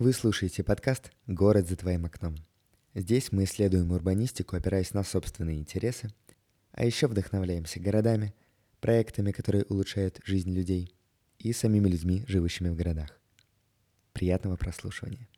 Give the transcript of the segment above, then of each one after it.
Вы слушаете подкаст «Город за твоим окном». Здесь мы исследуем урбанистику, опираясь на собственные интересы, а еще вдохновляемся городами, проектами, которые улучшают жизнь людей, и самими людьми, живущими в городах. Приятного прослушивания.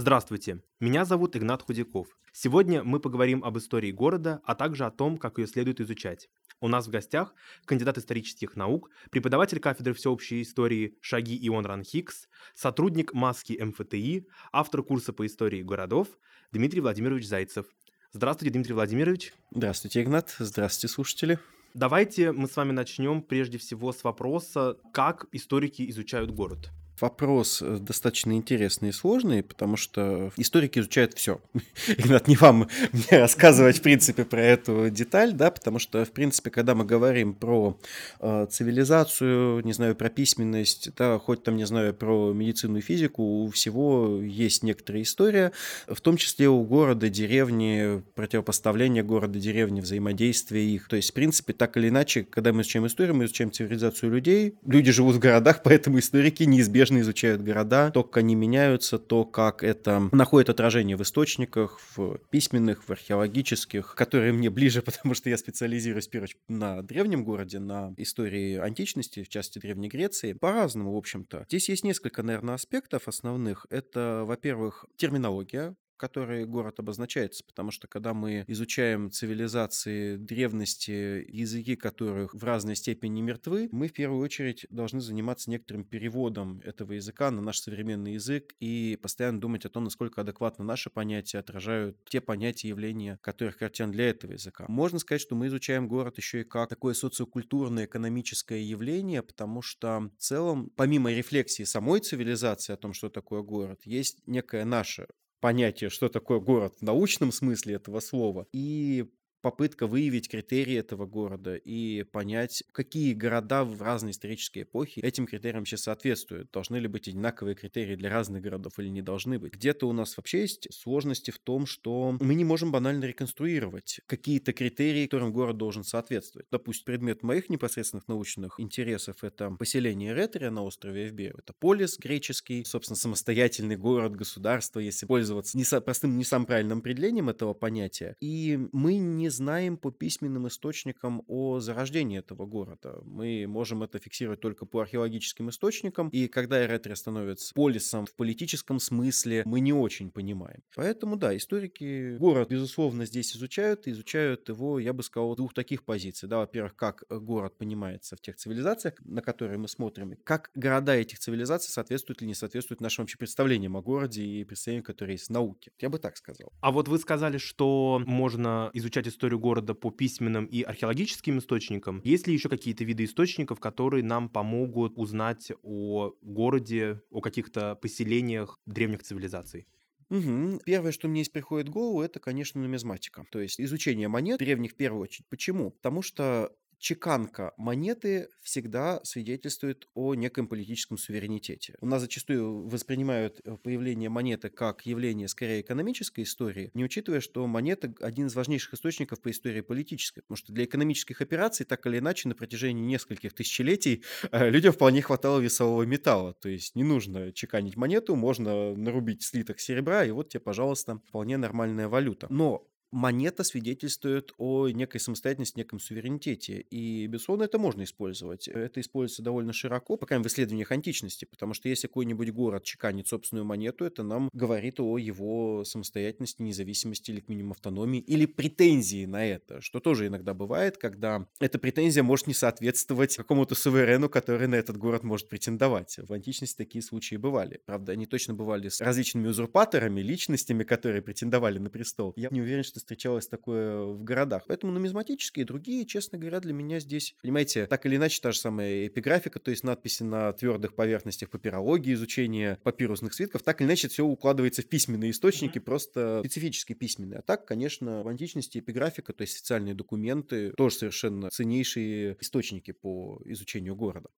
Здравствуйте, меня зовут Игнат Худяков. Сегодня мы поговорим об истории города, а также о том, как ее следует изучать. У нас в гостях кандидат исторических наук, преподаватель кафедры всеобщей истории Шаги Ион Ранхикс, сотрудник Маски МФТИ, автор курса по истории городов Дмитрий Владимирович Зайцев. Здравствуйте, Дмитрий Владимирович. Здравствуйте, Игнат. Здравствуйте, слушатели. Давайте мы с вами начнем прежде всего с вопроса, как историки изучают город. Вопрос э, достаточно интересный и сложный, потому что историки изучают все. Игнат, не вам мне рассказывать, в принципе, про эту деталь, да, потому что, в принципе, когда мы говорим про э, цивилизацию, не знаю, про письменность, да, хоть там, не знаю, про медицину и физику, у всего есть некоторая история, в том числе у города, деревни, противопоставления города, деревни, взаимодействия их. То есть, в принципе, так или иначе, когда мы изучаем историю, мы изучаем цивилизацию людей. Люди живут в городах, поэтому историки неизбежно неизбежно изучают города, то, как они меняются, то, как это находит отражение в источниках, в письменных, в археологических, которые мне ближе, потому что я специализируюсь, в первую очередь, на древнем городе, на истории античности, в части Древней Греции. По-разному, в общем-то. Здесь есть несколько, наверное, аспектов основных. Это, во-первых, терминология, которой город обозначается, потому что когда мы изучаем цивилизации древности, языки которых в разной степени мертвы, мы в первую очередь должны заниматься некоторым переводом этого языка на наш современный язык и постоянно думать о том, насколько адекватно наши понятия отражают те понятия и явления, которых характерны для этого языка. Можно сказать, что мы изучаем город еще и как такое социокультурное, экономическое явление, потому что в целом, помимо рефлексии самой цивилизации о том, что такое город, есть некое наше понятие, что такое город в научном смысле этого слова, и попытка выявить критерии этого города и понять, какие города в разные исторические эпохи этим критериям сейчас соответствуют. Должны ли быть одинаковые критерии для разных городов или не должны быть. Где-то у нас вообще есть сложности в том, что мы не можем банально реконструировать какие-то критерии, которым город должен соответствовать. Допустим, предмет моих непосредственных научных интересов — это поселение Ретерия на острове Эвбею. Это полис греческий, собственно, самостоятельный город, государство, если пользоваться не простым, не самым правильным определением этого понятия. И мы не знаем по письменным источникам о зарождении этого города. Мы можем это фиксировать только по археологическим источникам, и когда Эретрия становится полисом в политическом смысле, мы не очень понимаем. Поэтому, да, историки город, безусловно, здесь изучают, и изучают его, я бы сказал, двух таких позиций. Да, во-первых, как город понимается в тех цивилизациях, на которые мы смотрим, как города этих цивилизаций соответствуют или не соответствуют нашим вообще представлениям о городе и представлениям, которые есть в науке. Я бы так сказал. А вот вы сказали, что можно изучать историю историю города по письменным и археологическим источникам. Есть ли еще какие-то виды источников, которые нам помогут узнать о городе, о каких-то поселениях древних цивилизаций? Угу. Первое, что мне здесь приходит в голову, это, конечно, нумизматика. То есть изучение монет древних в первую очередь. Почему? Потому что чеканка монеты всегда свидетельствует о неком политическом суверенитете. У нас зачастую воспринимают э, появление монеты как явление скорее экономической истории, не учитывая, что монета один из важнейших источников по истории политической, потому что для экономических операций так или иначе на протяжении нескольких тысячелетий э, людям вполне хватало весового металла, то есть не нужно чеканить монету, можно нарубить слиток серебра, и вот тебе, пожалуйста, вполне нормальная валюта. Но монета свидетельствует о некой самостоятельности, неком суверенитете. И, безусловно, это можно использовать. Это используется довольно широко, пока в исследованиях античности, потому что если какой-нибудь город чеканит собственную монету, это нам говорит о его самостоятельности, независимости или, к минимуму, автономии, или претензии на это, что тоже иногда бывает, когда эта претензия может не соответствовать какому-то суверену, который на этот город может претендовать. В античности такие случаи бывали. Правда, они точно бывали с различными узурпаторами, личностями, которые претендовали на престол. Я не уверен, что встречалось такое в городах. Поэтому нумизматические и другие, честно говоря, для меня здесь, понимаете, так или иначе та же самая эпиграфика, то есть надписи на твердых поверхностях папирологии, изучение папирусных свитков, так или иначе все укладывается в письменные источники, mm-hmm. просто специфически письменные. А так, конечно, в античности эпиграфика, то есть официальные документы, тоже совершенно ценнейшие источники по изучению города.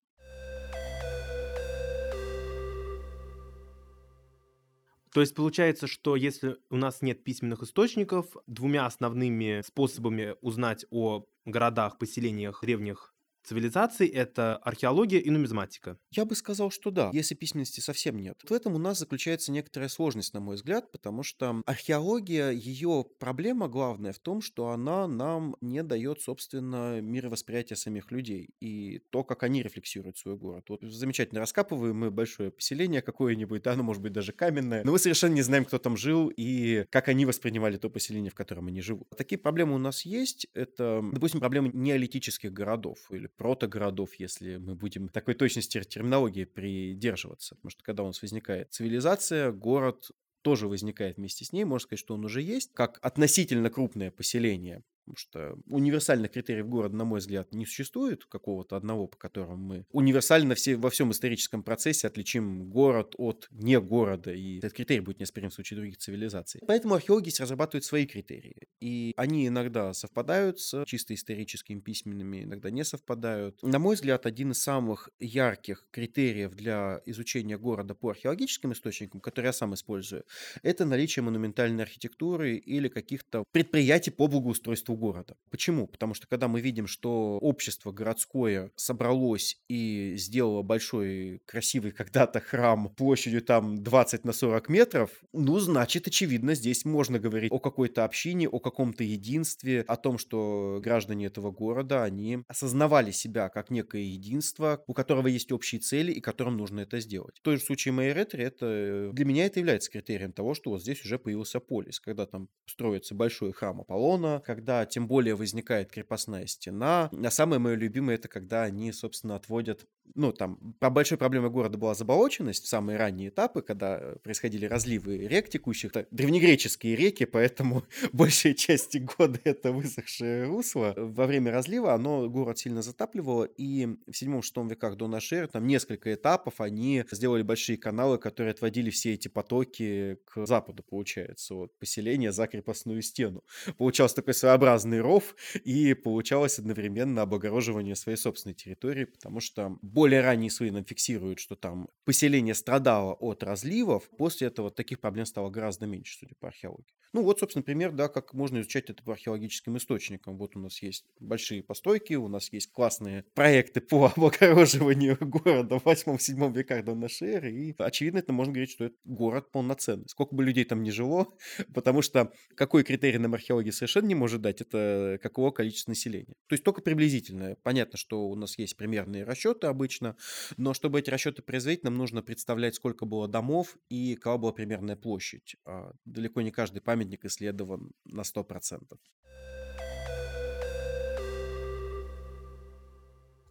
То есть получается, что если у нас нет письменных источников, двумя основными способами узнать о городах, поселениях древних цивилизаций — это археология и нумизматика. Я бы сказал, что да, если письменности совсем нет. В этом у нас заключается некоторая сложность, на мой взгляд, потому что археология, ее проблема главная в том, что она нам не дает, собственно, мировосприятия самих людей и то, как они рефлексируют свой город. Вот замечательно раскапываем мы большое поселение какое-нибудь, да, оно может быть даже каменное, но мы совершенно не знаем, кто там жил и как они воспринимали то поселение, в котором они живут. Такие проблемы у нас есть. Это, допустим, проблемы неолитических городов или протогородов, если мы будем такой точности терминологии придерживаться. Потому что когда у нас возникает цивилизация, город тоже возникает вместе с ней. Можно сказать, что он уже есть, как относительно крупное поселение. Потому что универсальных критериев города, на мой взгляд, не существует какого-то одного, по которому мы универсально все, во всем историческом процессе отличим город от не города, и этот критерий будет неоспорим в случае других цивилизаций. Поэтому археологи разрабатывают свои критерии, и они иногда совпадают с чисто историческими письменными, иногда не совпадают. На мой взгляд, один из самых ярких критериев для изучения города по археологическим источникам, который я сам использую, это наличие монументальной архитектуры или каких-то предприятий по благоустройству города. Почему? Потому что когда мы видим, что общество городское собралось и сделало большой, красивый когда-то храм площадью там 20 на 40 метров, ну, значит, очевидно, здесь можно говорить о какой-то общине, о каком-то единстве, о том, что граждане этого города, они осознавали себя как некое единство, у которого есть общие цели и которым нужно это сделать. В том же случае Майоретри, это для меня это является критерием того, что вот здесь уже появился полис, когда там строится большой храм Аполлона, когда тем более возникает крепостная стена. А самое мое любимое это когда они, собственно, отводят ну, там, большой проблемой города была заболоченность в самые ранние этапы, когда происходили разливы рек текущих. Это древнегреческие реки, поэтому большая часть года это высохшее русло. Во время разлива оно город сильно затапливало, и в 7-6 веках до нашей эры там несколько этапов они сделали большие каналы, которые отводили все эти потоки к западу, получается, вот поселение за крепостную стену. Получался такой своеобразный ров, и получалось одновременно облагороживание своей собственной территории, потому что более ранние нам фиксируют, что там поселение страдало от разливов. После этого таких проблем стало гораздо меньше, судя по археологии. Ну вот, собственно, пример, да, как можно изучать это по археологическим источникам. Вот у нас есть большие постройки, у нас есть классные проекты по облагороживанию города в 8-7 веках до нашей эры. И, очевидно, это можно говорить, что это город полноценный. Сколько бы людей там ни жило, потому что какой критерий нам археология совершенно не может дать, это какого количества населения. То есть только приблизительно. Понятно, что у нас есть примерные расчеты об обычно. Но чтобы эти расчеты производить, нам нужно представлять, сколько было домов и какова была примерная площадь. А далеко не каждый памятник исследован на 100%.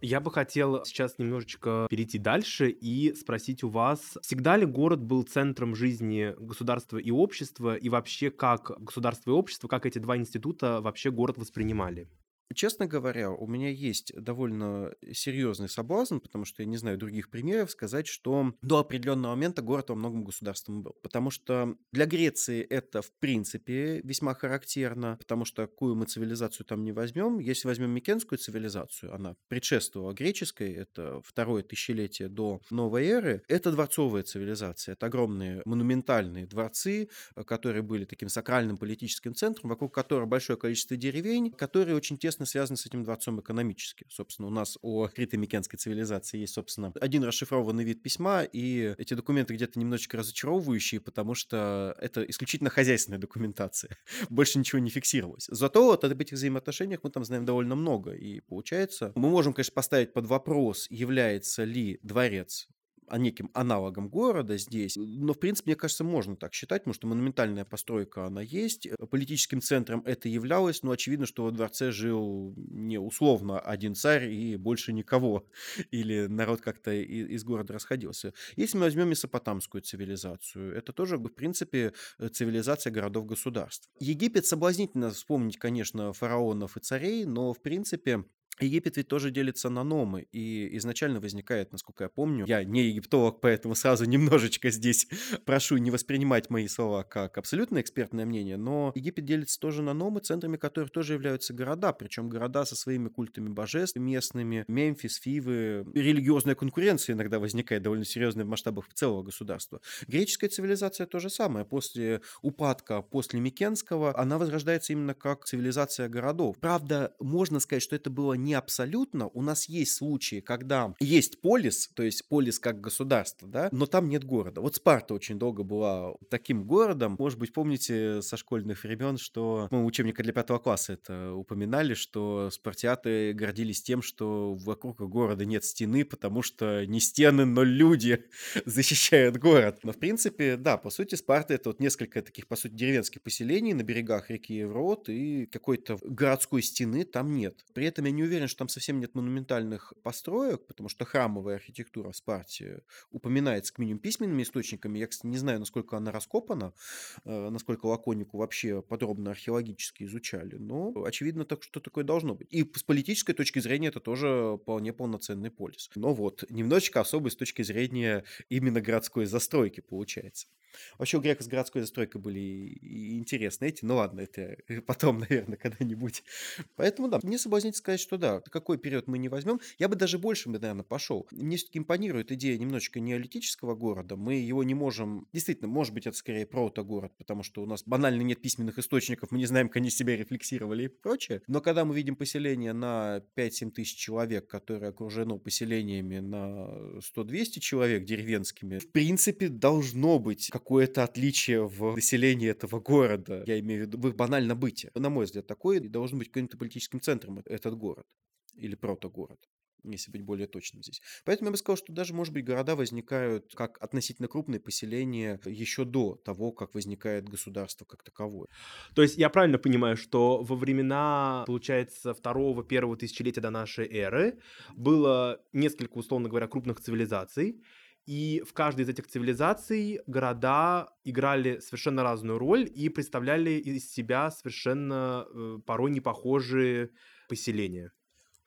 Я бы хотел сейчас немножечко перейти дальше и спросить у вас, всегда ли город был центром жизни государства и общества, и вообще как государство и общество, как эти два института вообще город воспринимали? Честно говоря, у меня есть довольно серьезный соблазн, потому что я не знаю других примеров, сказать, что до определенного момента город во многом государством был. Потому что для Греции это, в принципе, весьма характерно, потому что какую мы цивилизацию там не возьмем. Если возьмем Микенскую цивилизацию, она предшествовала греческой, это второе тысячелетие до новой эры, это дворцовая цивилизация. Это огромные монументальные дворцы, которые были таким сакральным политическим центром, вокруг которого большое количество деревень, которые очень тесно тесно связаны с этим дворцом экономически. Собственно, у нас о крито-микенской цивилизации есть, собственно, один расшифрованный вид письма, и эти документы где-то немножечко разочаровывающие, потому что это исключительно хозяйственная документация. Больше ничего не фиксировалось. Зато вот об этих взаимоотношениях мы там знаем довольно много. И получается, мы можем, конечно, поставить под вопрос, является ли дворец неким аналогом города здесь. Но, в принципе, мне кажется, можно так считать, потому что монументальная постройка, она есть. Политическим центром это являлось, но очевидно, что во дворце жил не условно один царь и больше никого. Или народ как-то из города расходился. Если мы возьмем месопотамскую цивилизацию, это тоже, в принципе, цивилизация городов-государств. Египет соблазнительно вспомнить, конечно, фараонов и царей, но, в принципе, Египет ведь тоже делится на номы, и изначально возникает, насколько я помню, я не египтолог, поэтому сразу немножечко здесь прошу не воспринимать мои слова как абсолютно экспертное мнение, но Египет делится тоже на номы, центрами которых тоже являются города, причем города со своими культами божеств местными, Мемфис, Фивы, религиозная конкуренция иногда возникает довольно серьезная в масштабах целого государства. Греческая цивилизация то же самое, после упадка, после Микенского, она возрождается именно как цивилизация городов. Правда, можно сказать, что это было не абсолютно. У нас есть случаи, когда есть полис, то есть полис как государство, да, но там нет города. Вот Спарта очень долго была таким городом. Может быть, помните со школьных времен, что мы учебника для пятого класса это упоминали, что спартиаты гордились тем, что вокруг города нет стены, потому что не стены, но люди защищают город. Но, в принципе, да, по сути, Спарта — это вот несколько таких, по сути, деревенских поселений на берегах реки Еврот, и какой-то городской стены там нет. При этом я не уверен, что там совсем нет монументальных построек, потому что храмовая архитектура в Спарте упоминается к минимум письменными источниками. Я, кстати, не знаю, насколько она раскопана, э, насколько Лаконику вообще подробно археологически изучали, но очевидно, так, что такое должно быть. И с политической точки зрения это тоже вполне полноценный полис. Но вот, немножечко особый с точки зрения именно городской застройки получается. Вообще у греков с городской застройкой были интересные эти, ну ладно, это потом, наверное, когда-нибудь. Поэтому, да, мне соблазнительно сказать, что да, какой период мы не возьмем, я бы даже больше, наверное, пошел. Мне все-таки импонирует идея немножечко неолитического города, мы его не можем, действительно, может быть, это скорее протогород, потому что у нас банально нет письменных источников, мы не знаем, как они себя рефлексировали и прочее, но когда мы видим поселение на 5-7 тысяч человек, которое окружено поселениями на 100-200 человек деревенскими, в принципе, должно быть какое-то отличие в населении этого города. Я имею в виду в их банально бытие. На мой взгляд, такой должен быть каким-то политическим центром этот город или протогород если быть более точным здесь. Поэтому я бы сказал, что даже, может быть, города возникают как относительно крупные поселения еще до того, как возникает государство как таковое. То есть я правильно понимаю, что во времена, получается, второго, первого тысячелетия до нашей эры было несколько, условно говоря, крупных цивилизаций, и в каждой из этих цивилизаций города играли совершенно разную роль и представляли из себя совершенно э, порой непохожие поселения.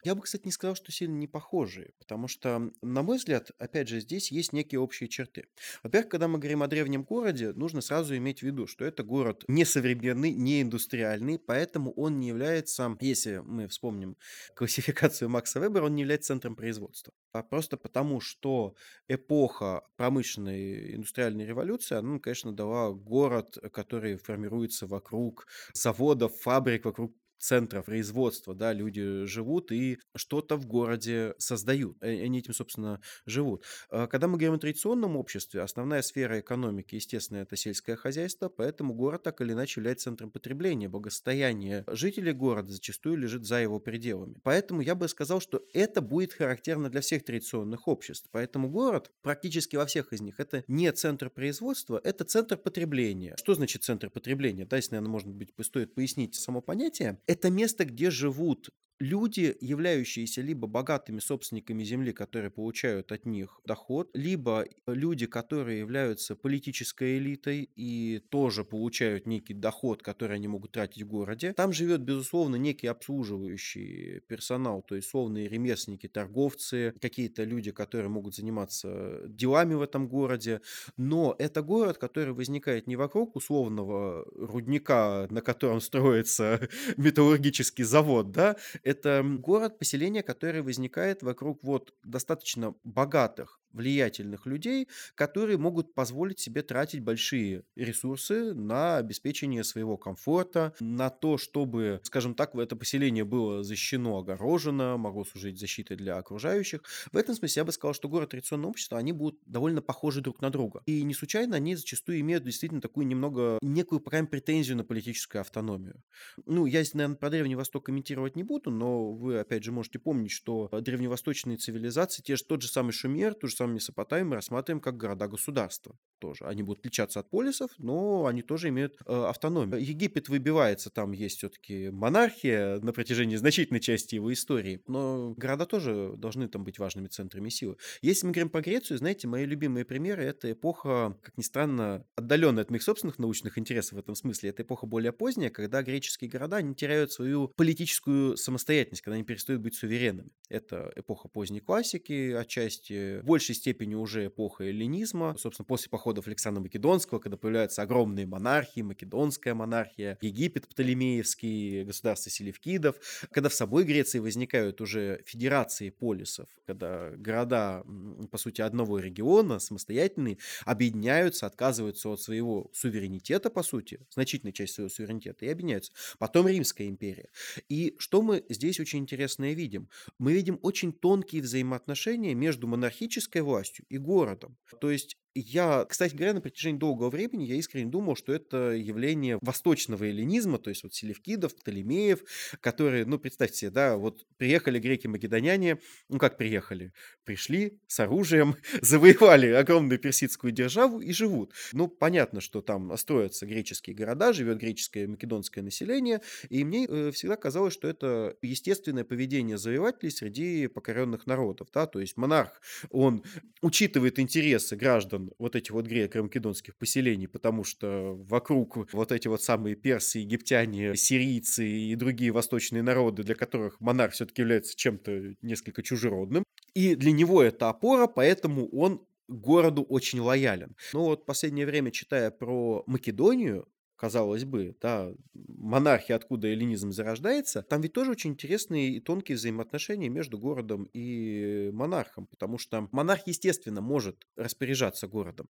Я бы, кстати, не сказал, что сильно не похожие, потому что, на мой взгляд, опять же, здесь есть некие общие черты. Во-первых, когда мы говорим о древнем городе, нужно сразу иметь в виду, что это город не современный, не индустриальный, поэтому он не является, если мы вспомним классификацию Макса Вебера, он не является центром производства. А просто потому, что эпоха промышленной индустриальной революции, она, конечно, дала город, который формируется вокруг заводов, фабрик, вокруг центра производства, да, люди живут и что-то в городе создают. Э, они этим, собственно, живут. А когда мы говорим о традиционном обществе, основная сфера экономики, естественно, это сельское хозяйство, поэтому город так или иначе является центром потребления, благосостояния. Жителей города зачастую лежит за его пределами. Поэтому я бы сказал, что это будет характерно для всех традиционных обществ. Поэтому город практически во всех из них это не центр производства, это центр потребления. Что значит центр потребления? Да, если, наверное, может быть, стоит пояснить само понятие. Это место, где живут люди, являющиеся либо богатыми собственниками земли, которые получают от них доход, либо люди, которые являются политической элитой и тоже получают некий доход, который они могут тратить в городе. Там живет, безусловно, некий обслуживающий персонал, то есть условные ремесленники, торговцы, какие-то люди, которые могут заниматься делами в этом городе. Но это город, который возникает не вокруг условного рудника, на котором строится металлургический завод, да, это город, поселение, которое возникает вокруг вот достаточно богатых влиятельных людей, которые могут позволить себе тратить большие ресурсы на обеспечение своего комфорта, на то, чтобы, скажем так, это поселение было защищено, огорожено, могло служить защитой для окружающих. В этом смысле я бы сказал, что город традиционного общества, они будут довольно похожи друг на друга. И не случайно они зачастую имеют действительно такую немного, некую прям претензию на политическую автономию. Ну, я, наверное, про Древний Восток комментировать не буду, но вы, опять же, можете помнить, что древневосточные цивилизации, те же, тот же самый Шумер, ту же самую самом Месопотамии мы рассматриваем как города-государства тоже. Они будут отличаться от полисов, но они тоже имеют э, автономию. Египет выбивается, там есть все-таки монархия на протяжении значительной части его истории, но города тоже должны там быть важными центрами силы. Если мы говорим про Грецию, знаете, мои любимые примеры — это эпоха, как ни странно, отдаленная от моих собственных научных интересов в этом смысле. Это эпоха более поздняя, когда греческие города не теряют свою политическую самостоятельность, когда они перестают быть суверенными. Это эпоха поздней классики, отчасти в большей степени уже эпоха эллинизма. Собственно, после походов Александра Македонского, когда появляются огромные монархии, македонская монархия, Египет Птолемеевский, государство селевкидов, когда в собой Греции возникают уже федерации полисов, когда города, по сути, одного региона, самостоятельные, объединяются, отказываются от своего суверенитета, по сути, значительной части своего суверенитета, и объединяются. Потом Римская империя. И что мы здесь очень интересное видим? Мы видим очень тонкие взаимоотношения между монархической властью и городом. То есть я, кстати говоря, на протяжении долгого времени я искренне думал, что это явление восточного эллинизма, то есть вот селевкидов, Птолемеев, которые, ну, представьте себе, да, вот приехали греки-македоняне, ну, как приехали? Пришли с оружием, завоевали огромную персидскую державу и живут. Ну, понятно, что там строятся греческие города, живет греческое македонское население, и мне э, всегда казалось, что это естественное поведение завоевателей среди покоренных народов, да, то есть монарх, он учитывает интересы граждан вот этих вот греко-македонских поселений, потому что вокруг вот эти вот самые персы, египтяне, сирийцы и другие восточные народы, для которых монарх все-таки является чем-то несколько чужеродным. И для него это опора, поэтому он городу очень лоялен. Но вот последнее время, читая про Македонию, казалось бы, да, монархия, откуда эллинизм зарождается, там ведь тоже очень интересные и тонкие взаимоотношения между городом и монархом, потому что монарх, естественно, может распоряжаться городом,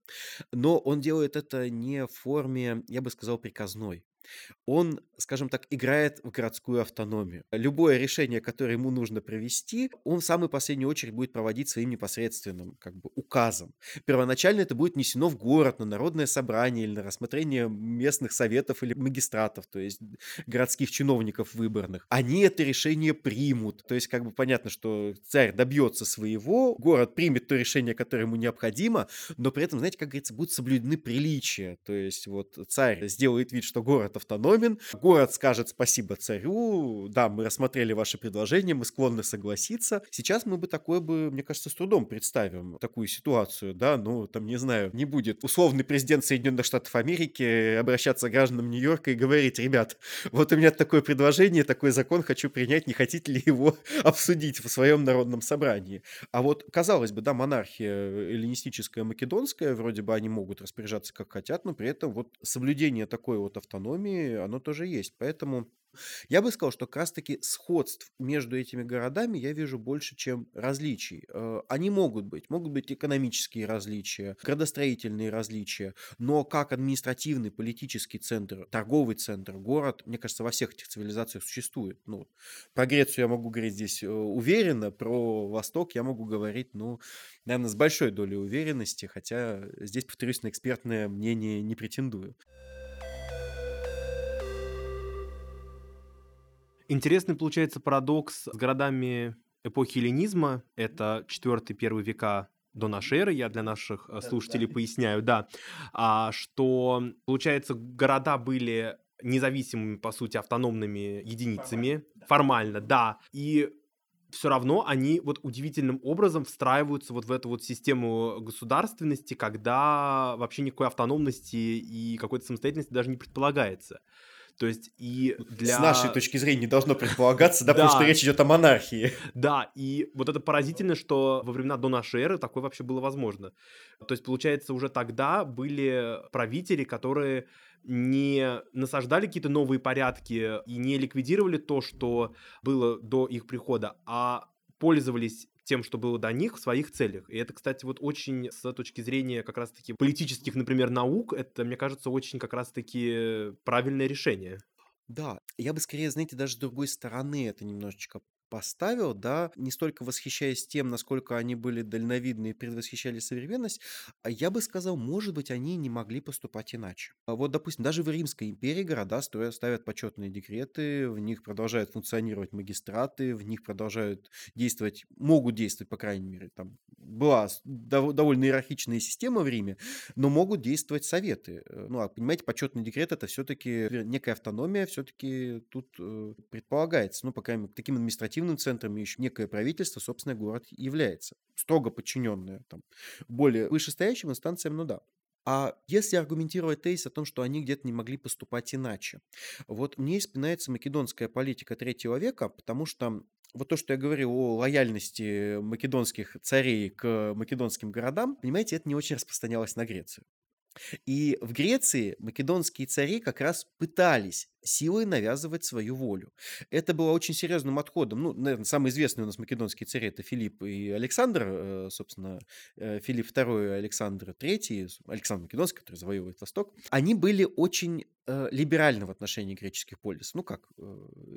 но он делает это не в форме, я бы сказал, приказной он, скажем так, играет в городскую автономию. Любое решение, которое ему нужно провести, он в самую последнюю очередь будет проводить своим непосредственным как бы, указом. Первоначально это будет несено в город на народное собрание или на рассмотрение местных советов или магистратов, то есть городских чиновников выборных. Они это решение примут. То есть как бы понятно, что царь добьется своего, город примет то решение, которое ему необходимо, но при этом, знаете, как говорится, будут соблюдены приличия. То есть вот царь сделает вид, что город город автономен, город скажет спасибо царю, да, мы рассмотрели ваше предложение, мы склонны согласиться. Сейчас мы бы такое бы, мне кажется, с трудом представим такую ситуацию, да, ну, там, не знаю, не будет условный президент Соединенных Штатов Америки обращаться к гражданам Нью-Йорка и говорить, ребят, вот у меня такое предложение, такой закон хочу принять, не хотите ли его обсудить в своем народном собрании? А вот, казалось бы, да, монархия эллинистическая, македонская, вроде бы они могут распоряжаться как хотят, но при этом вот соблюдение такой вот автономии экономии оно тоже есть. Поэтому я бы сказал, что как раз-таки сходств между этими городами я вижу больше, чем различий. Э, они могут быть. Могут быть экономические различия, градостроительные различия, но как административный, политический центр, торговый центр, город, мне кажется, во всех этих цивилизациях существует. Ну, про Грецию я могу говорить здесь э, уверенно, про Восток я могу говорить, ну, наверное, с большой долей уверенности, хотя здесь, повторюсь, на экспертное мнение не претендую. Интересный получается парадокс с городами эпохи эллинизма. Это 4-1 века до нашей эры, я для наших э, слушателей да. поясняю, да, а, что, получается, города были независимыми, по сути, автономными единицами, формально, формально да, и все равно они вот удивительным образом встраиваются вот в эту вот систему государственности, когда вообще никакой автономности и какой-то самостоятельности даже не предполагается. То есть и для... С нашей точки зрения не должно предполагаться, да, потому что речь идет о монархии. Да, и вот это поразительно, что во времена до нашей эры такое вообще было возможно. То есть, получается, уже тогда были правители, которые не насаждали какие-то новые порядки и не ликвидировали то, что было до их прихода, а пользовались тем, что было до них, в своих целях. И это, кстати, вот очень с точки зрения как раз-таки политических, например, наук, это, мне кажется, очень как раз-таки правильное решение. Да, я бы скорее, знаете, даже с другой стороны это немножечко поставил, да, не столько восхищаясь тем, насколько они были дальновидны и предвосхищали современность, а я бы сказал, может быть, они не могли поступать иначе. А вот, допустим, даже в Римской империи города строят, ставят почетные декреты, в них продолжают функционировать магистраты, в них продолжают действовать, могут действовать, по крайней мере, там была довольно иерархичная система в Риме, но могут действовать советы. Э, ну, а понимаете, почетный декрет это все-таки некая автономия, все-таки тут э, предполагается. Ну, по крайней мере, таким административным центром еще некое правительство, собственно, город является. Строго подчиненное там, более вышестоящим инстанциям, ну да. А если аргументировать тезис о том, что они где-то не могли поступать иначе, вот мне вспоминается македонская политика третьего века, потому что вот то, что я говорил о лояльности македонских царей к македонским городам, понимаете, это не очень распространялось на Грецию. И в Греции македонские цари как раз пытались силой навязывать свою волю. Это было очень серьезным отходом. Ну, наверное, самый известный у нас македонский царь это Филипп и Александр, э, собственно, э, Филипп II и Александр III, Александр Македонский, который завоевывает Восток. Они были очень э, либеральны в отношении греческих полисов. Ну как,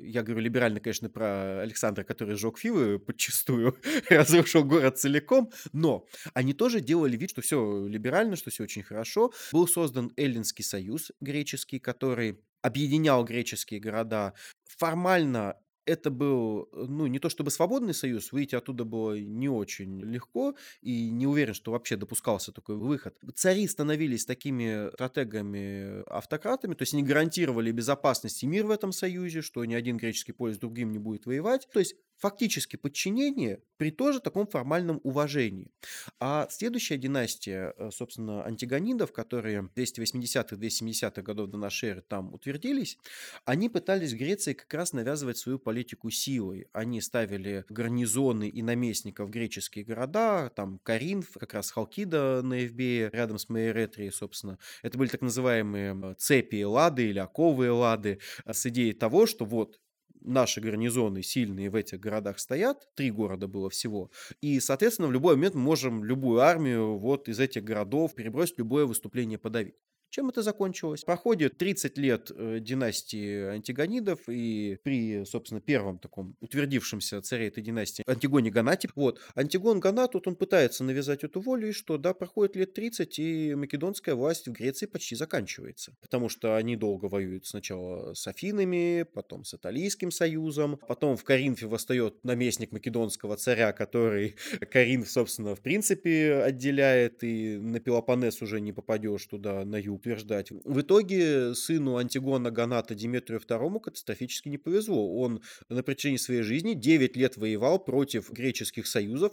я говорю либерально, конечно, про Александра, который сжег Фивы подчастую, разрушил город целиком, но они тоже делали вид, что все либерально, что все очень хорошо. Был создан Эллинский союз греческий, который объединял греческие города. Формально это был, э, ну, не то чтобы свободный союз, выйти оттуда было не очень легко, и не уверен, что вообще допускался такой выход. Цари становились такими стратегами-автократами, то есть они гарантировали безопасность и мир в этом союзе, что ни один греческий полис другим не будет воевать. То есть фактически подчинение при тоже таком формальном уважении. А следующая династия, э, собственно, антигонидов, которые в 280-х, 270-х годов до нашей эры там утвердились, они пытались в Греции как раз навязывать свою политику силой. Они ставили гарнизоны и наместников в греческие города, там Каринф, как раз Халкида на Эвбее, рядом с Майеретрией, собственно. Это были так называемые э, цепи Лады или оковы Лады э, с идеей того, что вот наши гарнизоны сильные в этих городах стоят, три города было всего, и, соответственно, в любой момент можем любую армию вот из этих городов перебросить, любое выступление подавить. Чем это закончилось? Проходит 30 лет э, династии антигонидов, и при, собственно, первом таком утвердившемся царе этой династии Антигоне Ганате, вот, Антигон Ганат, вот он пытается навязать эту волю, и что, да, проходит лет 30, и македонская власть в Греции почти заканчивается, потому что они долго воюют сначала с Афинами, потом с Италийским союзом, потом в Каринфе восстает наместник македонского царя, который Каринф, собственно, в принципе отделяет, и на Пелопоннес уже не попадешь туда на юг утверждать. В итоге сыну Антигона Ганата Диметрию II катастрофически не повезло. Он на протяжении своей жизни 9 лет воевал против греческих союзов,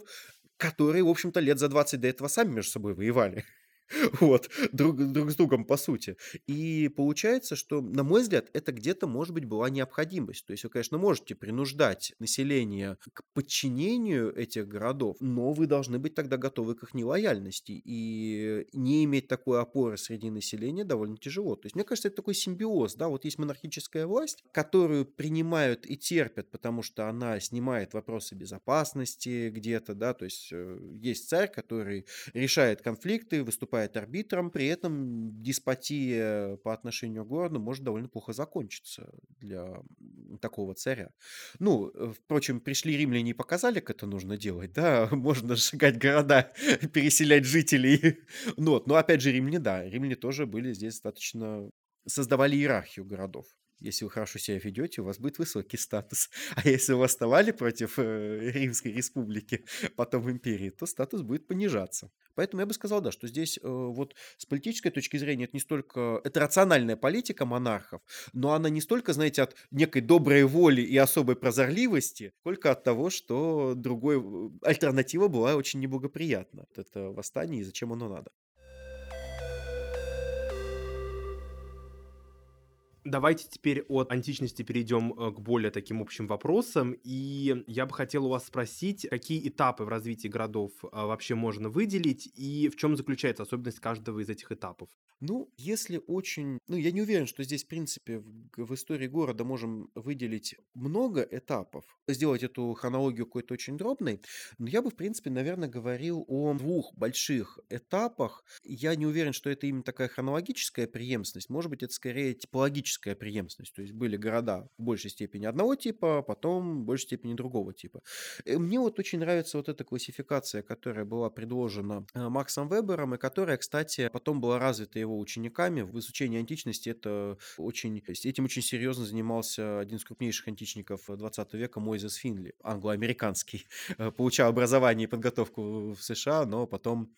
которые, в общем-то, лет за 20 до этого сами между собой воевали. вот, друг, друг с другом по сути. И получается, что, на мой взгляд, это где-то, может быть, была необходимость. То есть вы, конечно, можете принуждать население к подчинению этих городов, но вы должны быть тогда готовы к их нелояльности. И не иметь такой опоры среди населения довольно тяжело. То есть мне кажется, это такой симбиоз. Да? Вот есть монархическая власть, которую принимают и терпят, потому что она снимает вопросы безопасности где-то, да, то есть э, есть царь, который решает конфликты, выступает выступает арбитром, при этом деспотия по отношению к городу может довольно плохо закончиться для такого царя. Ну, э, впрочем, пришли римляне и показали, как это нужно делать, да, можно сжигать города, переселять жителей. Ну, вот. но опять же, римляне, да, римляне тоже были здесь достаточно создавали иерархию городов. Если вы хорошо себя ведете, у вас будет высокий статус. А если вы восставали против э, Римской республики, потом империи, то статус будет понижаться. Поэтому я бы сказал, да, что здесь э, вот с политической точки зрения это не столько... Это рациональная политика монархов, но она не столько, знаете, от некой доброй воли и особой прозорливости, сколько от того, что другой... Э, альтернатива была очень неблагоприятна. Это восстание, и зачем оно надо. Давайте теперь от античности перейдем э, к более таким общим вопросам. И я бы хотел у вас спросить, какие этапы в развитии городов э, вообще можно выделить и в чем заключается особенность каждого из этих этапов? Ну, если очень... Ну, я не уверен, что здесь, в принципе, в, в истории города можем выделить много этапов, сделать эту хронологию какой-то очень дробной, но я бы, в принципе, наверное, говорил о двух больших этапах. Я не уверен, что это именно такая хронологическая преемственность. Может быть, это скорее типологическая преемственность. То есть были города в большей степени одного типа, а потом в большей степени другого типа. И мне вот очень нравится вот эта классификация, которая была предложена э, Максом Вебером, и которая, кстати, потом была развита его учениками. В изучении античности это очень, этим очень серьезно занимался один из крупнейших античников 20 века Мойзес Финли, англо-американский. Э, получал образование и подготовку в США, но потом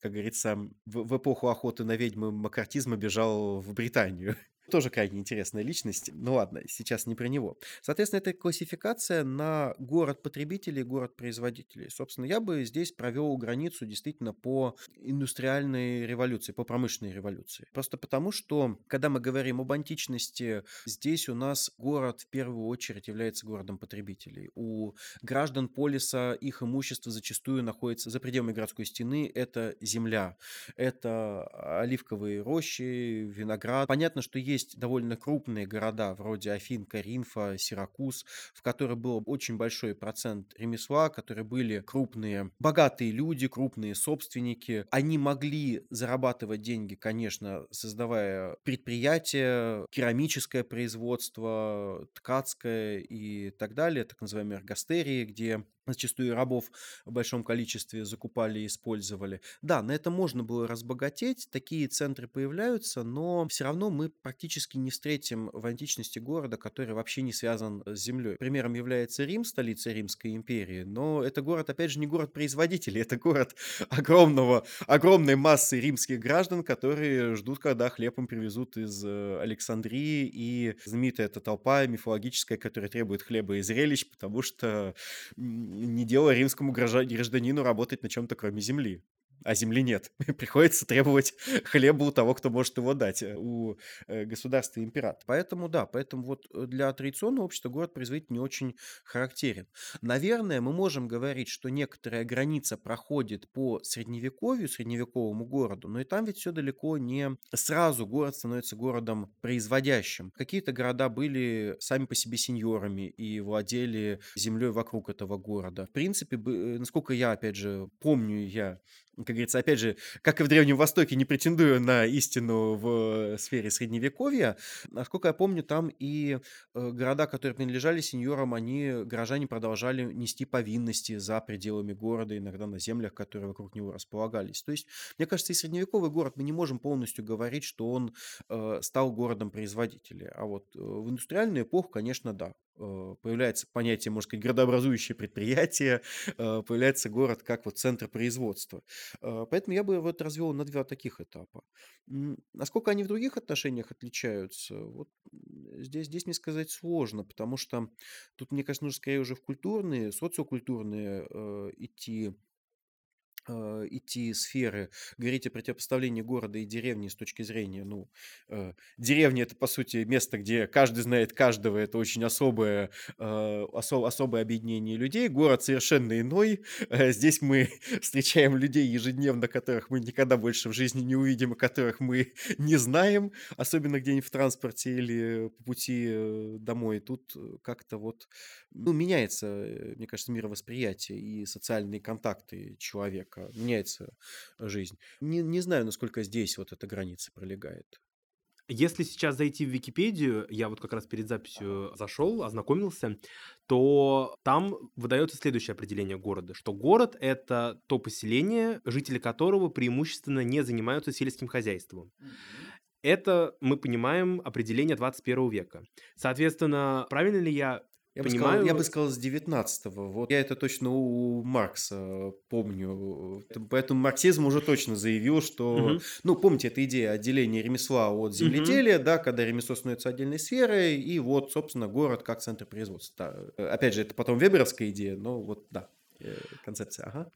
как говорится, в, в эпоху охоты на ведьмы макартизма бежал в Британию. Тоже крайне интересная личность. Ну ладно, сейчас не про него. Соответственно, это классификация на город потребителей город производителей. Собственно, я бы здесь провел границу действительно по индустриальной революции, по промышленной революции. Просто потому, что когда мы говорим об античности, здесь у нас город в первую очередь является городом потребителей. У граждан полиса их имущество зачастую находится за пределами городской стены. Это земля, это оливковые рощи, виноград. Понятно, что есть есть довольно крупные города, вроде Афин, Каринфа, Сиракуз, в которых был очень большой процент ремесла, которые были крупные, богатые люди, крупные собственники. Они могли зарабатывать деньги, конечно, создавая предприятия, керамическое производство, ткацкое и так далее, так называемые эргостерии, где зачастую рабов в большом количестве закупали и использовали. Да, на это можно было разбогатеть, такие центры появляются, но все равно мы практически не встретим в античности города, который вообще не связан с землей. Примером является Рим, столица Римской империи, но это город, опять же, не город производителей, это город огромного, огромной массы римских граждан, которые ждут, когда хлеб им привезут из э, Александрии, и знаменитая эта толпа мифологическая, которая требует хлеба и зрелищ, потому что не дело римскому гражданину работать на чем-то, кроме земли а земли нет. Приходится требовать хлеба у того, кто может его дать, э, у э, государства императора. Поэтому, да, поэтому вот э, для традиционного общества город-производитель не очень характерен. Наверное, мы можем говорить, что некоторая граница проходит по средневековью, средневековому городу, но и там ведь все далеко не сразу город становится городом производящим. Какие-то города были сами по себе сеньорами и владели землей вокруг этого города. В принципе, насколько я, опять же, помню я как говорится, опять же, как и в Древнем Востоке, не претендую на истину в сфере Средневековья. Насколько я помню, там и э, города, которые принадлежали сеньорам, они, горожане продолжали нести повинности за пределами города, иногда на землях, которые вокруг него располагались. То есть, мне кажется, и средневековый город мы не можем полностью говорить, что он э, стал городом производителя. А вот э, в индустриальную эпоху, конечно, да. Э, появляется понятие, можно сказать, градообразующее предприятие, э, появляется город как вот центр производства. Э, поэтому я бы вот развел на два таких этапа. Насколько они в других отношениях отличаются, вот здесь, здесь мне сказать сложно, потому что тут, мне кажется, нужно скорее уже в культурные, социокультурные идти идти сферы, говорить о противопоставлении города и деревни с точки зрения, ну, э, деревня это, по сути, место, где каждый знает каждого, это очень особое, э, осо- особое объединение людей, город совершенно иной, э, здесь мы встречаем людей ежедневно, которых мы никогда больше в жизни не увидим, и которых мы не знаем, особенно где-нибудь в транспорте или по пути э, домой, тут э, как-то вот, ну, меняется, э, мне кажется, мировосприятие и социальные контакты человека человека, меняется жизнь. Не, не знаю, насколько здесь вот эта граница пролегает. Если сейчас зайти в Википедию, я вот как раз перед записью зашел, ознакомился, то там выдается следующее определение города, что город — это то поселение, жители которого преимущественно не занимаются сельским хозяйством. Это, мы понимаем, определение 21 века. Соответственно, правильно ли я я бы, сказал, я бы сказал, с 19-го. Вот я это точно у Маркса помню. Поэтому марксизм уже точно заявил, что... Угу. Ну, помните, эта идея отделения ремесла от земледелия, угу. да, когда ремесло становится отдельной сферой, и вот, собственно, город как центр производства. Да. Опять же, это потом веберовская идея, но вот, да, э, концепция, ага.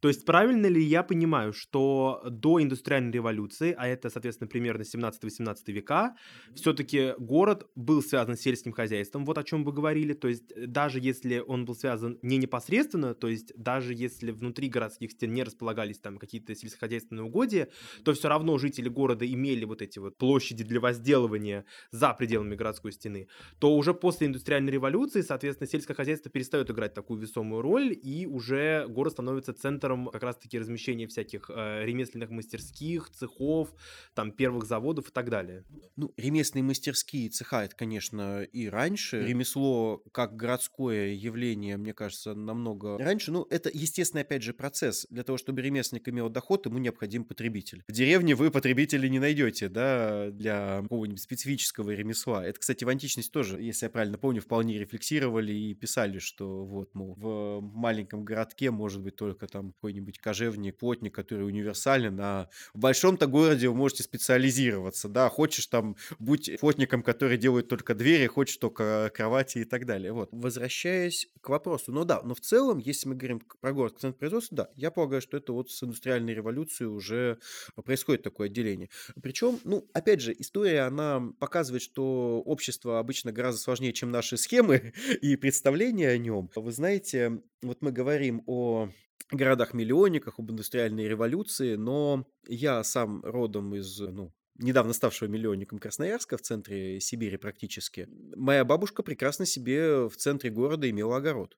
То есть правильно ли я понимаю, что до индустриальной революции, а это, соответственно, примерно 17-18 века, все-таки город был связан с сельским хозяйством, вот о чем вы говорили, то есть э, даже если он был связан не непосредственно, то есть даже если внутри городских стен не располагались там какие-то сельскохозяйственные угодья, то все равно жители города имели вот эти вот площади для возделывания за пределами городской стены, то уже после индустриальной революции, соответственно, сельское хозяйство перестает играть такую весомую роль, и уже город становится центром центром как раз-таки размещения всяких э, ремесленных мастерских, цехов, там первых заводов и так далее. Ну, ремесленные мастерские цеха это, конечно, и раньше. Ремесло как городское явление, мне кажется, намного раньше. Ну, это естественный, опять же, процесс. Для того, чтобы ремесленник имел доход, ему необходим потребитель. В деревне вы потребителей не найдете, да, для какого-нибудь специфического ремесла. Это, кстати, в античности тоже, если я правильно помню, вполне рефлексировали и писали, что вот, мол, в маленьком городке может быть только там какой-нибудь кожевник, плотник, который универсален, а в большом-то городе вы можете специализироваться, да, хочешь там будь плотником, который делает только двери, хочешь только кровати и так далее. Вот. Возвращаясь к вопросу, ну да, но в целом, если мы говорим про город к центру производства, да, я полагаю, что это вот с индустриальной революцией уже происходит такое отделение. Причем, ну, опять же, история, она показывает, что общество обычно гораздо сложнее, чем наши схемы и представления о нем. Вы знаете, вот мы говорим о городах-миллионниках, об индустриальной революции, но я сам родом из, ну, недавно ставшего миллионником Красноярска в центре Сибири практически. Моя бабушка прекрасно себе в центре города имела огород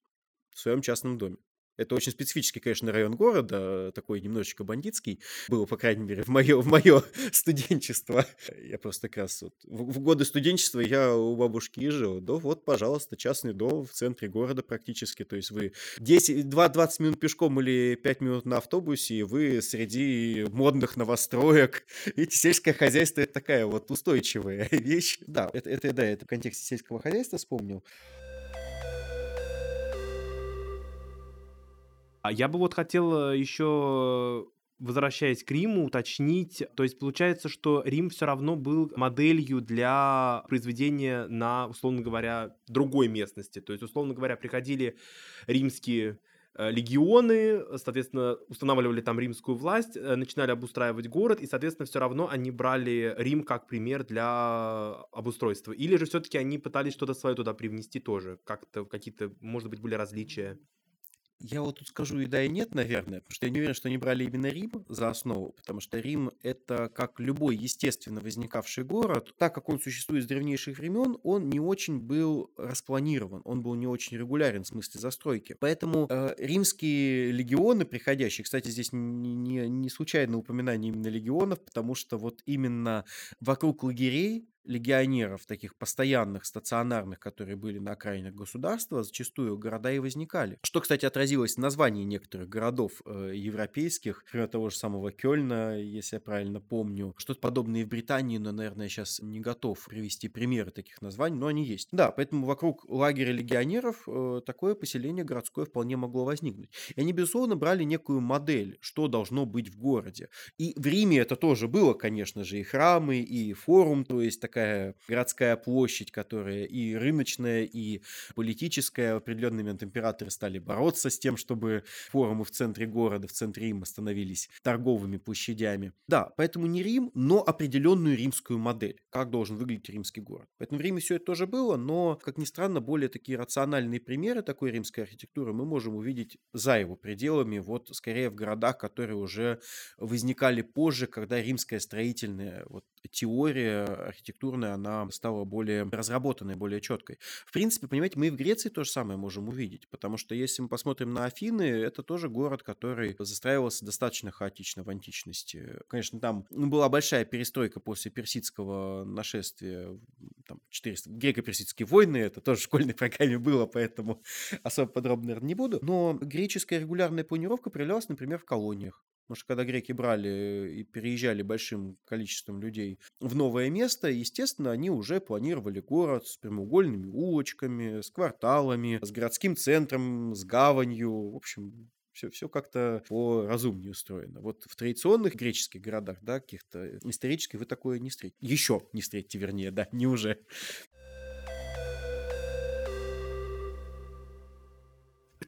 в своем частном доме. Это очень специфический, конечно, район города, такой немножечко бандитский. Было, по крайней мере, в мое, в мое студенчество. Я просто как раз вот в, в годы студенчества я у бабушки жил. Да вот, пожалуйста, частный дом в центре города практически. То есть вы 10, 2, 20 минут пешком или 5 минут на автобусе, и вы среди модных новостроек. Видите, сельское хозяйство – это такая вот устойчивая вещь. Да, это, это, да, это в контексте сельского хозяйства вспомнил. А я бы вот хотел э, еще возвращаясь к Риму, уточнить, то есть получается, что Рим все равно был моделью для произведения на, условно говоря, другой местности. То есть, условно говоря, приходили римские э, легионы, соответственно, устанавливали там римскую власть, э, начинали обустраивать город, и, соответственно, все равно они брали Рим как пример для обустройства. Или же все-таки они пытались что-то свое туда привнести тоже, как-то какие-то, может быть, были различия. Я вот тут скажу и да, и нет, наверное, потому что я не уверен, что они брали именно Рим за основу, потому что Рим — это как любой естественно возникавший город. Так как он существует с древнейших времен, он не очень был распланирован, он был не очень регулярен в смысле застройки. Поэтому э, римские легионы приходящие, кстати, здесь не, не, не случайно упоминание именно легионов, потому что вот именно вокруг лагерей легионеров, таких постоянных, стационарных, которые были на окраинах государства, зачастую города и возникали. Что, кстати, отразилось в названии некоторых городов э, европейских, например, того же самого Кёльна, если я правильно помню. Что-то подобное и в Британии, но, наверное, я сейчас не готов привести примеры таких названий, но они есть. Да, поэтому вокруг лагеря легионеров э, такое поселение городское вполне могло возникнуть. И они, безусловно, брали некую модель, что должно быть в городе. И в Риме это тоже было, конечно же, и храмы, и форум, то есть такая городская площадь, которая и рыночная, и политическая. В определенный момент императоры стали бороться с тем, чтобы форумы в центре города, в центре Рима становились торговыми площадями. Да, поэтому не Рим, но определенную римскую модель, как должен выглядеть римский город. Поэтому в Риме все это тоже было, но, как ни странно, более такие рациональные примеры такой римской архитектуры мы можем увидеть за его пределами, вот скорее в городах, которые уже возникали позже, когда римская строительная вот, теория архитектурная, она стала более разработанной, более четкой. В принципе, понимаете, мы в Греции то же самое можем увидеть, потому что если мы посмотрим на Афины, это тоже город, который застраивался достаточно хаотично в античности. Конечно, там ну, была большая перестройка после персидского нашествия, там, 400, греко-персидские войны, это тоже в школьной программе было, поэтому особо подробно, наверное, не буду. Но греческая регулярная планировка проявлялась, например, в колониях. Потому что когда греки брали и переезжали большим количеством людей в новое место, естественно, они уже планировали город с прямоугольными улочками, с кварталами, с городским центром, с гаванью. В общем, все, все как-то по разумнее устроено. Вот в традиционных греческих городах, да, каких-то исторических вы такое не встретите. Еще не встретите, вернее, да, не уже.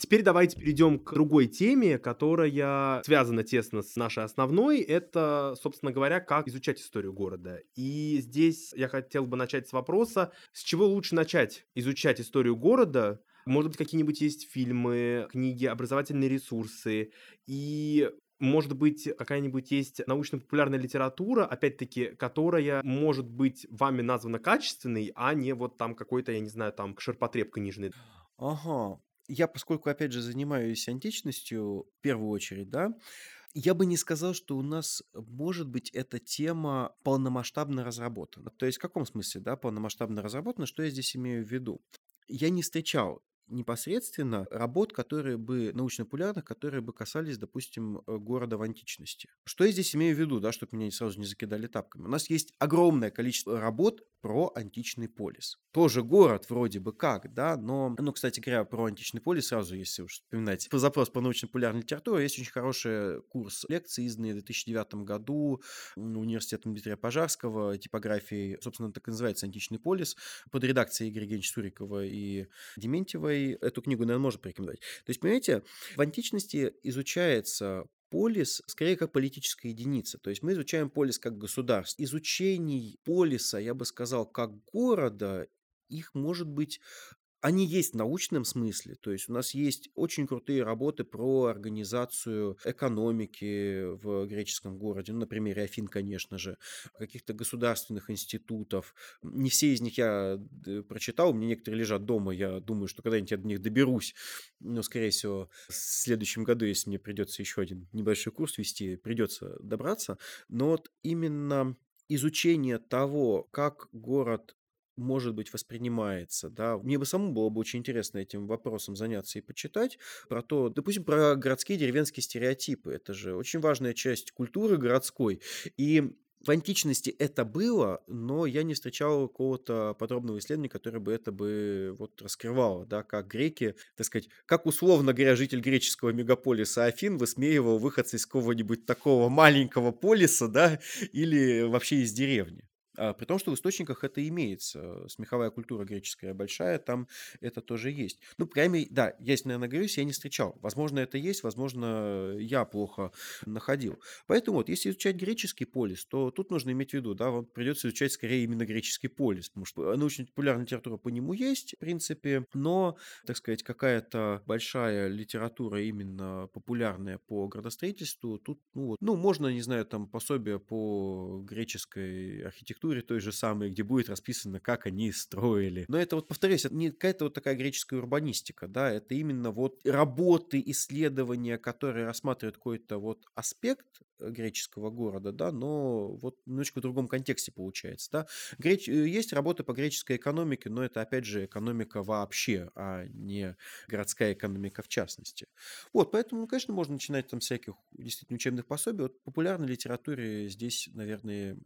Теперь давайте перейдем к другой теме, которая связана тесно с нашей основной. Это, собственно говоря, как изучать историю города. И здесь я хотел бы начать с вопроса, с чего лучше начать изучать историю города, может быть, какие-нибудь есть фильмы, книги, образовательные ресурсы. И может быть, какая-нибудь есть научно-популярная литература, опять-таки, которая может быть вами названа качественной, а не вот там какой-то, я не знаю, там ширпотреб книжный. Ага, я, поскольку, опять же, занимаюсь античностью в первую очередь, да, я бы не сказал, что у нас, может быть, эта тема полномасштабно разработана. То есть в каком смысле, да, полномасштабно разработана? Что я здесь имею в виду? Я не встречал непосредственно работ, которые бы научно-популярных, которые бы касались, допустим, э, города в античности. Что я здесь имею в виду, да, чтобы меня сразу не закидали тапками? У нас есть огромное количество работ про античный полис. Тоже город вроде бы как, да, но, ну, кстати говоря, про античный полис сразу, если уж вспоминать по запрос по научно-популярной литературе, есть очень хороший курс лекций, изданный в 2009 году университетом Дмитрия Пожарского, типографией, собственно, так и называется «Античный полис», под редакцией Игоря Евгеньевича Сурикова и Дементьевой, эту книгу, наверное, можно порекомендовать. То есть, понимаете, в античности изучается полис скорее как политическая единица. То есть мы изучаем полис как государство. Изучений полиса, я бы сказал, как города, их может быть они есть в научном смысле, то есть у нас есть очень крутые работы про организацию экономики в греческом городе, ну, на Афин, конечно же, каких-то государственных институтов. Не все из них я э, прочитал, у меня некоторые лежат дома, я думаю, что когда-нибудь я до них доберусь, но, скорее всего, в следующем году, если мне придется еще один небольшой курс вести, придется добраться. Но вот именно изучение того, как город может быть, воспринимается, да. Мне бы самому было бы очень интересно этим вопросом заняться и почитать про то, допустим, про городские деревенские стереотипы. Это же очень важная часть культуры городской. И в античности это было, но я не встречал какого-то подробного исследования, которое бы это бы вот раскрывало, да, как греки, так сказать, как условно говоря, житель греческого мегаполиса Афин высмеивал выходца из какого-нибудь такого маленького полиса, да, или вообще из деревни. А, при том, что в источниках это имеется. Смеховая культура греческая большая, там это тоже есть. Ну, прямо, да, есть, наверное, говорюсь, я не встречал. Возможно, это есть, возможно, я плохо находил. Поэтому вот, если изучать греческий полис, то тут нужно иметь в виду, да, вот придется изучать скорее именно греческий полис, потому что научно-популярная литература по нему есть, в принципе, но, так сказать, какая-то большая литература именно популярная по градостроительству, тут, ну, вот, ну, можно, не знаю, там пособие по греческой архитектуре архитектуре той же самой, где будет расписано, как они строили. Но это вот, повторюсь, это не какая-то вот такая греческая урбанистика, да, это именно вот работы, исследования, которые рассматривают какой-то вот аспект э, греческого города, да, но вот немножко в другом контексте получается, да. Греч... Э, есть работы по греческой экономике, но это, опять же, экономика вообще, а не городская экономика в частности. Вот, поэтому, конечно, можно начинать там всяких действительно учебных пособий. Вот популярной литературе здесь, наверное,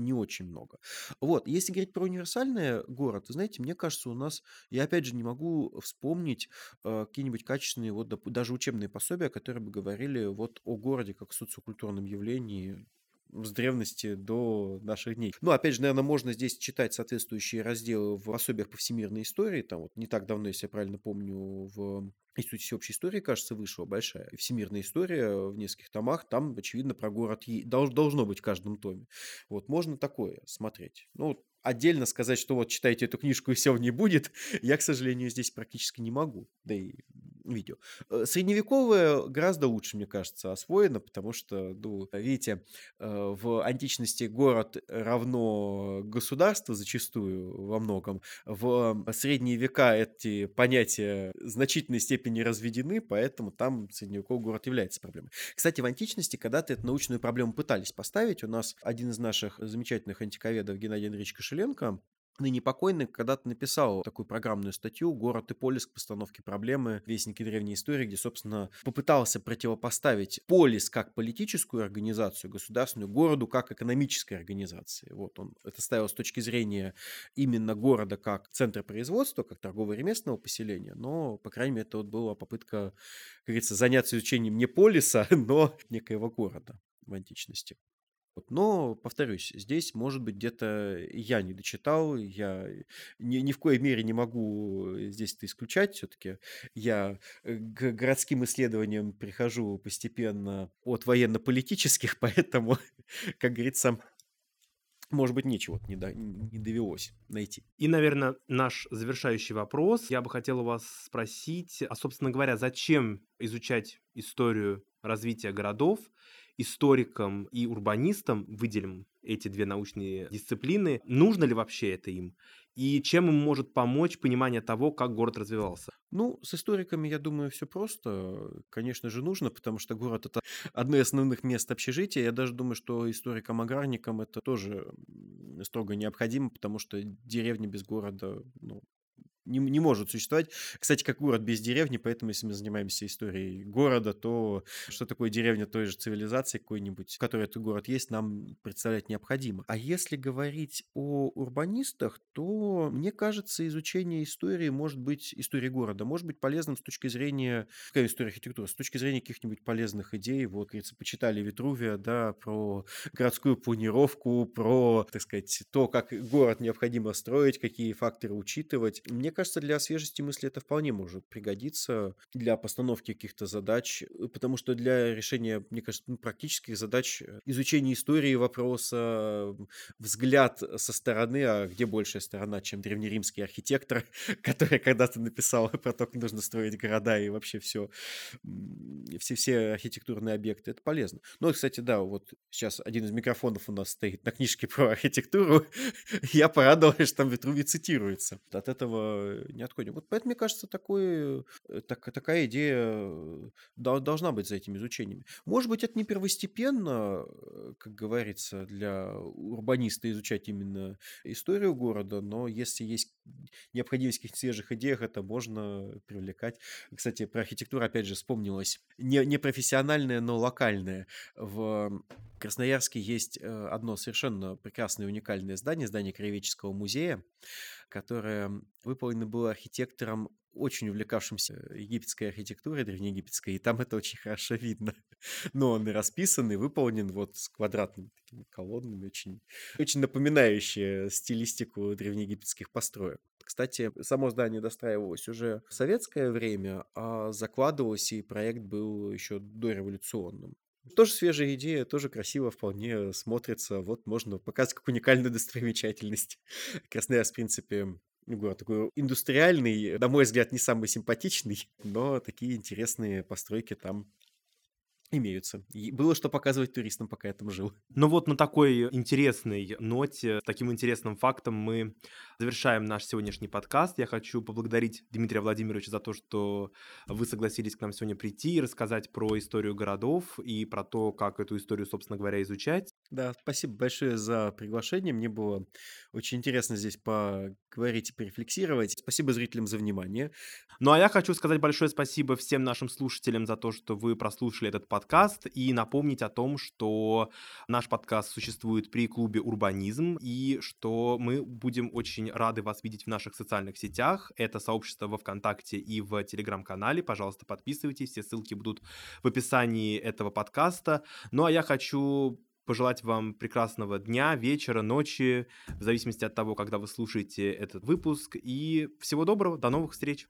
не очень много. Вот, если говорить про универсальный город, знаете, мне кажется, у нас, я опять же не могу вспомнить э, какие-нибудь качественные, вот даже учебные пособия, которые бы говорили вот о городе как социокультурном явлении с древности до наших дней. Ну, опять же, наверное, можно здесь читать соответствующие разделы в пособиях по всемирной истории. Там вот не так давно, если я правильно помню, в Институте всеобщей истории, кажется, вышла большая всемирная история в нескольких томах. Там, очевидно, про город должно быть в каждом томе. Вот, можно такое смотреть. Ну, отдельно сказать, что вот читайте эту книжку и все не будет, я, к сожалению, здесь практически не могу. Да и видео. Э, средневековое гораздо лучше, мне кажется, освоено, потому что, ну, видите, э, в античности город равно государство зачастую во многом. В средние века эти понятия в значительной степени разведены, поэтому там средневековый город является проблемой. Кстати, в античности когда-то эту научную проблему пытались поставить. У нас один из наших замечательных антиковедов Геннадий Андреевич Кошеленко ныне покойный когда-то написал такую программную статью «Город и полис к постановке проблемы. Вестники древней истории», где, собственно, попытался противопоставить полис как политическую организацию, государственную, городу как экономической организации. Вот он это ставил с точки зрения именно города как центра производства, как торгово-ремесленного поселения, но, по крайней мере, это вот была попытка, как говорится, заняться изучением не полиса, но некоего города в античности. Но, повторюсь, здесь, может быть, где-то я не дочитал, я ни, ни в коей мере не могу здесь это исключать все-таки. Я э, к городским исследованиям прихожу постепенно от военно-политических, поэтому, как говорится, может быть, ничего не, до, не довелось найти. И, наверное, наш завершающий вопрос. Я бы хотел у вас спросить, а, собственно говоря, зачем изучать историю развития городов историкам и урбанистам, выделим эти две научные дисциплины, нужно ли вообще это им? И чем им может помочь понимание того, как город развивался? Ну, с историками, я думаю, все просто. Конечно же, нужно, потому что город это одно из основных мест общежития. Я даже думаю, что историкам-аграрникам это тоже строго необходимо, потому что деревня без города, ну, не, не может существовать. Кстати, как город без деревни, поэтому если мы занимаемся историей города, то что такое деревня той же цивилизации какой-нибудь, в которой этот город есть, нам представлять необходимо. А если говорить о урбанистах, то, мне кажется, изучение истории может быть, истории города, может быть полезным с точки зрения, какая история архитектуры, с точки зрения каких-нибудь полезных идей. Вот, говорится, почитали Витрувия, да, про городскую планировку, про, так сказать, то, как город необходимо строить, какие факторы учитывать. Мне кажется, для свежести мысли это вполне может пригодиться для постановки каких-то задач, э, потому что для решения, мне кажется, ну, практических задач э, изучения истории вопроса, взгляд со стороны, а где большая сторона, чем древнеримский архитектор, который когда-то написал про то, как нужно строить города и вообще все, все, все архитектурные объекты. Это полезно. Ну, кстати, да, вот сейчас один из микрофонов у нас стоит на книжке про архитектуру. Я порадовался, что там Витрувий цитируется. От этого не отходим. Вот поэтому, мне кажется, такой, э, так, такая идея э, должна быть за этими изучениями. Может быть, это не первостепенно, э, как говорится, для урбаниста изучать именно историю города, но если есть необходимость в каких-то свежих идеях, это можно привлекать. Кстати, про архитектуру, опять же, вспомнилось. Не, не профессиональное, но локальное. В Красноярске есть одно совершенно прекрасное уникальное здание, здание Краеведческого музея, которое выполнено было архитектором, очень увлекавшимся египетской архитектурой, древнеегипетской, и там это очень хорошо видно. Но он и расписан, и выполнен вот с квадратными такими колоннами, очень, очень напоминающие стилистику древнеегипетских построек. Кстати, само здание достраивалось уже в советское время, а закладывалось, и проект был еще дореволюционным. Тоже свежая идея, тоже красиво вполне смотрится. Вот можно показать как уникальную достопримечательность. Красноярск, в принципе, ну, город такой индустриальный, на мой взгляд, не самый симпатичный, но такие интересные постройки там имеются. И было что показывать туристам, пока я там жил. Ну вот на такой интересной ноте, таким интересным фактом мы завершаем наш сегодняшний подкаст. Я хочу поблагодарить Дмитрия Владимировича за то, что вы согласились к нам сегодня прийти и рассказать про историю городов и про то, как эту историю, собственно говоря, изучать. Да, спасибо большое за приглашение. Мне было очень интересно здесь поговорить и порефлексировать. Спасибо зрителям за внимание. Ну а я хочу сказать большое спасибо всем нашим слушателям за то, что вы прослушали этот подкаст и напомнить о том, что наш подкаст существует при клубе «Урбанизм» и что мы будем очень рады вас видеть в наших социальных сетях. Это сообщество во ВКонтакте и в Телеграм-канале. Пожалуйста, подписывайтесь. Все ссылки будут в описании этого подкаста. Ну а я хочу пожелать вам прекрасного дня, вечера, ночи, в зависимости от того, когда вы слушаете этот выпуск. И всего доброго, до новых встреч!